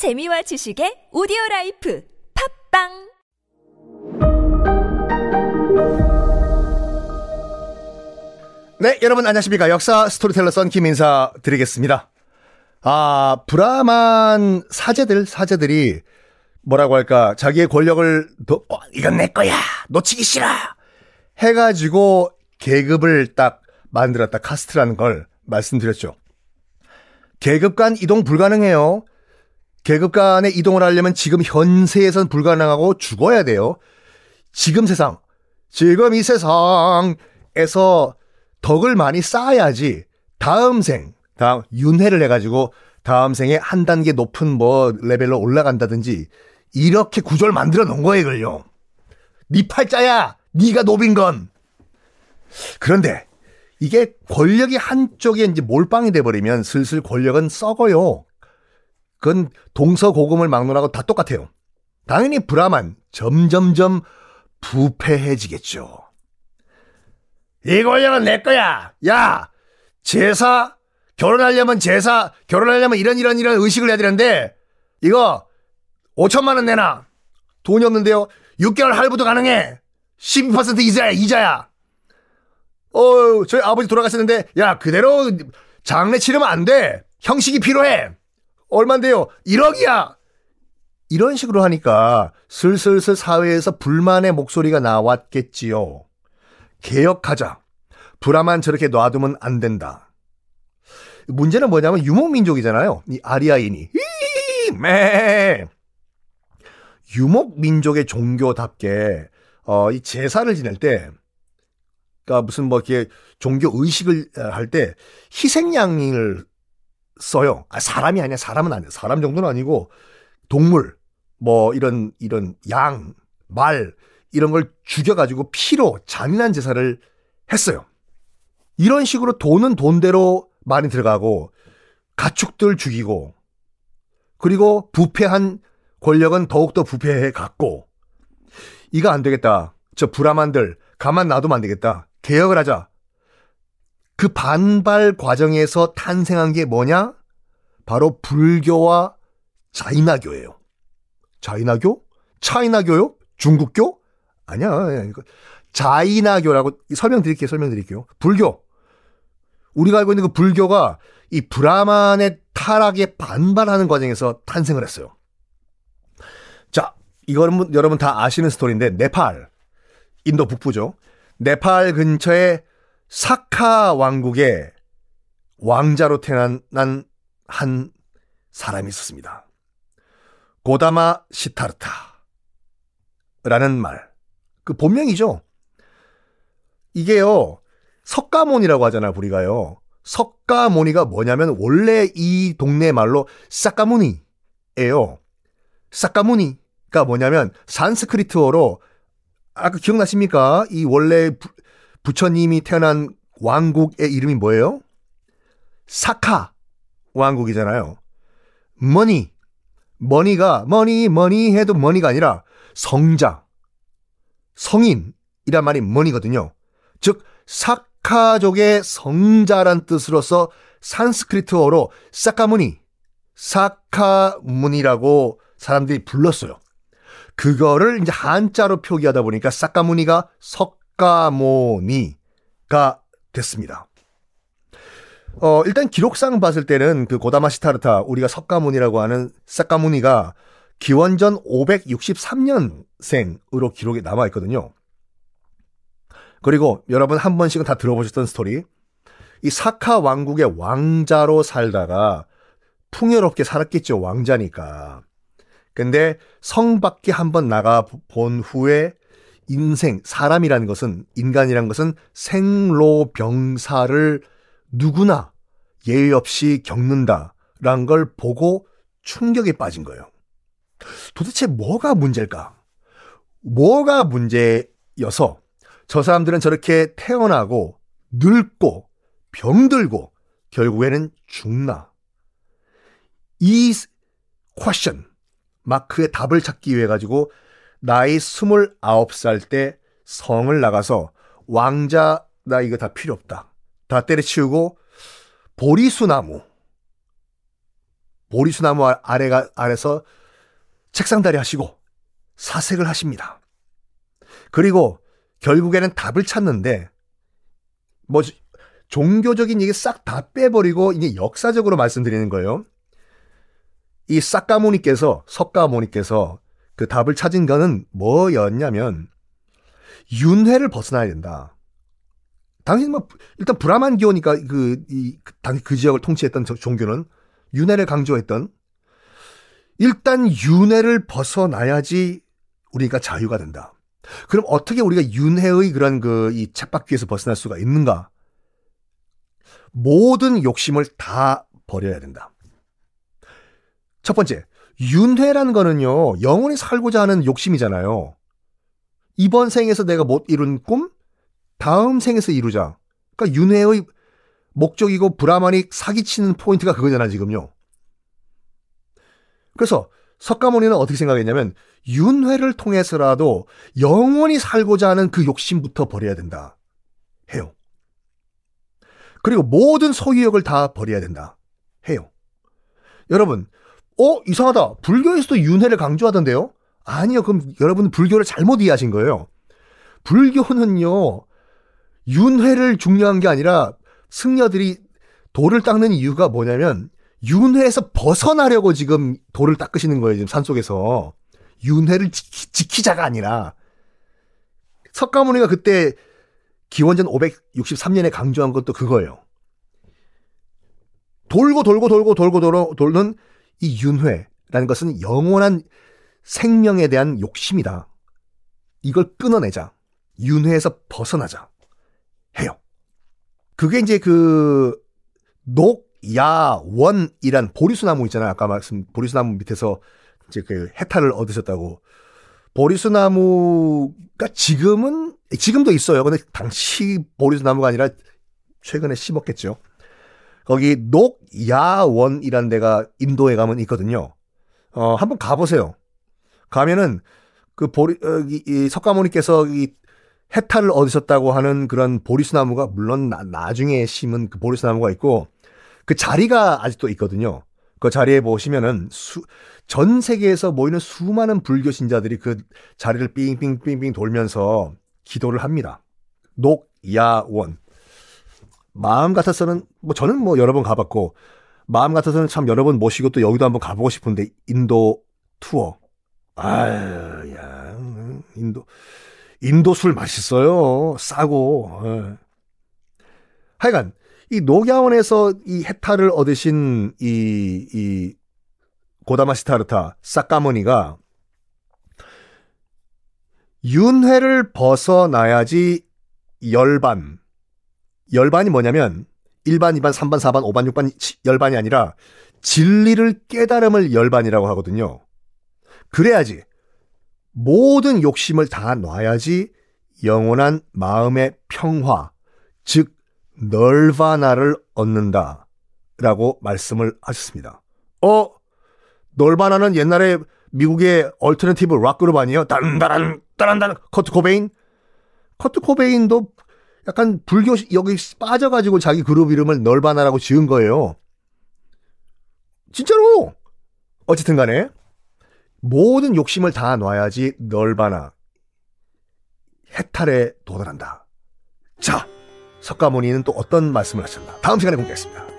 재미와 지식의 오디오 life 팟빵 네, 여러분 안녕하십니까. 역사 스토리텔러 썬킴 인사 드리겠습니다. 아, 브라만 사제들, 사제들이 뭐라고 할까. 자기의 권력을, 더, 어, 이건 내 거야. 놓치기 싫어. 해 가지고 계급을 딱 만들었다. 카스트라는 걸 말씀드렸죠. 계급 간 이동 불가능해요. 계급 간의 이동을 하려면 지금 현세에선 불가능하고 죽어야 돼요. 지금 세상, 지금 이 세상에서 덕을 많이 쌓아야지 다음 생, 다음 윤회를 해가지고 다음 생에 한 단계 높은 뭐 레벨로 올라간다든지 이렇게 구조를 만들어 놓은 거예요, 이걸요. 네 팔자야, 네가 노빈 건. 그런데 이게 권력이 한쪽에 이제 몰빵이 돼버리면 슬슬 권력은 썩어요. 그건 동서고금을 막론하고 다 똑같아요. 당연히 브라만 점점점 부패해지겠죠. 이 권력은 내 거야. 야, 제사 결혼하려면 제사 결혼하려면 이런 이런 이런 의식을 해야 되는데 이거 5천만 원 내놔. 돈이 없는데요. 6개월 할부도 가능해. 12% 이자야 이자야. 어, 저희 아버지 돌아가셨는데 야 그대로 장례 치르면 안 돼. 형식이 필요해. 얼만데요? 1억이야. 이런 식으로 하니까 슬슬슬 사회에서 불만의 목소리가 나왔겠지요. 개혁하자. 브라만 저렇게 놔두면 안 된다. 문제는 뭐냐면 유목민족이잖아요. 이 아리아인이. 매. 유목민족의 종교답게 어, 이 제사를 지낼 때, 그니까 무슨 뭐 이렇게 종교 의식을 할 때 희생양을 써요. 아, 사람이 아니야. 사람은 아니야. 사람 정도는 아니고 동물, 뭐 이런 이런 양, 말 이런 걸 죽여가지고 피로 잔인한 제사를 했어요. 이런 식으로 돈은 돈대로 많이 들어가고 가축들 죽이고 그리고 부패한 권력은 더욱더 부패해 갔고 이거 안 되겠다. 저 브라만들 가만 놔두면 안 되겠다. 개혁을 하자. 그 반발 과정에서 탄생한 게 뭐냐? 바로 불교와 자이나교예요. 자이나교? 차이나교요? 중국교? 아니야. 자이나교라고 설명드릴게요. 설명드릴게요. 불교. 우리가 알고 있는 그 불교가 이 브라만의 타락에 반발하는 과정에서 탄생을 했어요. 자, 이거는 여러분 다 아시는 스토리인데 네팔, 인도 북부죠. 네팔 근처에 사카 왕국의 왕자로 태어난 한 사람이 있었습니다. 고다마 시타르타라는 말. 그 본명이죠. 이게요. 석가모니라고 하잖아, 우리가요. 석가모니가 뭐냐면 원래 이 동네 말로 사카무니예요. 사카무니가 뭐냐면 산스크리트어로 아까 기억나십니까? 이 원래 부, 부처님이 태어난 왕국의 이름이 뭐예요? 사카 왕국이잖아요. 무니 무니가 뭐니 뭐니 해도 money가 아니라 성자 성인이란 말이 머니거든요. 즉 사카족의 성자란 뜻으로서 산스크리트어로 사카무니 사카무니라고 사람들이 불렀어요. 그거를 이제 한자로 표기하다 보니까 사카무니가 석 가모니가 됐습니다. 어, 일단 기록상 봤을 때는 그 고다마 시타르타, 우리가 석가모니라고 하는 사카무니가 기원전 563년생으로 기록이 남아있거든요. 그리고 여러분 한 번씩은 다 들어보셨던 스토리. 이 사카 왕국의 왕자로 살다가 풍요롭게 살았겠죠, 왕자니까. 근데 성 밖에 한번 나가 본 후에 인생, 사람이라는 것은, 인간이라는 것은 생로병사를 누구나 예의 없이 겪는다라는 걸 보고 충격에 빠진 거예요. 도대체 뭐가 문제일까? 뭐가 문제여서 저 사람들은 저렇게 태어나고 늙고 병들고 결국에는 죽나? 이 question mark의 답을 찾기 위해 가지고 나이 29살 때 성을 나가서 왕자 나 이거 다 필요 없다. 다 때려치우고 보리수나무 보리수나무 아- 아래가 아래서 책상다리 하시고 사색을 하십니다. 그리고 결국에는 답을 찾는데 뭐 종교적인 얘기 싹 다 빼버리고 이제 역사적으로 말씀드리는 거예요. 이 싹가모니께서 석가모니께서 그 답을 찾은 거는 뭐였냐면 윤회를 벗어나야 된다. 당시 뭐 일단 브라만교니까 그이 당시 그 지역을 통치했던 저- 종교는 윤회를 강조했던 일단 윤회를 벗어나야지 우리가 자유가 된다. 그럼 어떻게 우리가 윤회의 그런 그이 쳇바퀴에서 벗어날 수가 있는가? 모든 욕심을 다 버려야 된다. 첫 번째, 윤회라는 거는요, 영원히 살고자 하는 욕심이잖아요. 이번 생에서 내가 못 이룬 꿈, 다음 생에서 이루자. 그러니까 윤회의 목적이고 브라만이 사기치는 포인트가 그거잖아, 지금요. 그래서 석가모니는 어떻게 생각했냐면, 윤회를 통해서라도 영원히 살고자 하는 그 욕심부터 버려야 된다. 해요. 그리고 모든 소유욕을 다 버려야 된다. 해요. 여러분, 어, 이상하다. 불교에서도 윤회를 강조하던데요? 아니요. 그럼 여러분 불교를 잘못 이해하신 거예요. 불교는요, 윤회를 중요한 게 아니라 승려들이 돌을 닦는 이유가 뭐냐면, 윤회에서 벗어나려고 지금 돌을 닦으시는 거예요. 지금 산속에서. 윤회를 지키, 자가 아니라. 석가모니가 그때 기원전 563년에 강조한 것도 그거예요. 돌고 돌고 돌고 돌고 돌고 돌는 이 윤회라는 것은 영원한 생명에 대한 욕심이다. 이걸 끊어내자. 윤회에서 벗어나자. 해요. 그게 이제 그 녹야원이란 보리수나무 있잖아요. 아까 말씀 보리수나무 밑에서 이제 그 해탈을 얻으셨다고. 보리수나무가 지금은 지금도 있어요. 근데 당시 보리수나무가 아니라 최근에 심었겠죠. 거기 녹야원이라는 데가 인도에 가면 있거든요. 어, 한번 가보세요. 가면은 그 보리, 어, 이, 이 석가모니께서 이 해탈을 얻으셨다고 하는 그런 보리수나무가 물론 나, 나중에 심은 그 보리수나무가 있고 그 자리가 아직도 있거든요. 그 자리에 보시면은 수, 전 세계에서 모이는 수많은 불교 신자들이 그 자리를 삥삥삥삥 돌면서 기도를 합니다. 녹야원. 마음 같아서는 뭐 저는 뭐 여러 번 가봤고 마음 같아서는 참 여러 번 모시고 또 여기도 한번 가보고 싶은데 인도 투어. 아유, 야, 음, 인도 인도 술 맛있어요. 싸고. 예. 하여간 이 녹야원에서 이 해탈을 얻으신 이, 이 고다마 시타르타 싹가모니가 윤회를 벗어나야지 열반. 열반이 뭐냐면 1반, 2반, 3반, 4반, 5반, 6반 열반이 아니라 진리를 깨달음을 열반이라고 하거든요. 그래야지 모든 욕심을 다 놔야지 영원한 마음의 평화, 즉 nirvana를 얻는다. 라고 말씀을 하셨습니다. 어? Nirvana는 옛날에 미국의 alternative rock 그룹 아니에요? 딴따란 따란따란 커트 코베인? 커트 코베인도 약간 불교 여기 빠져가지고 자기 그룹 이름을 Nirvana라고 지은 거예요. 진짜로. 어쨌든 간에 모든 욕심을 다 놔야지 널바나 해탈에 도달한다. 자, 석가모니는 또 어떤 말씀을 하셨나? 다음 시간에 공개하겠습니다.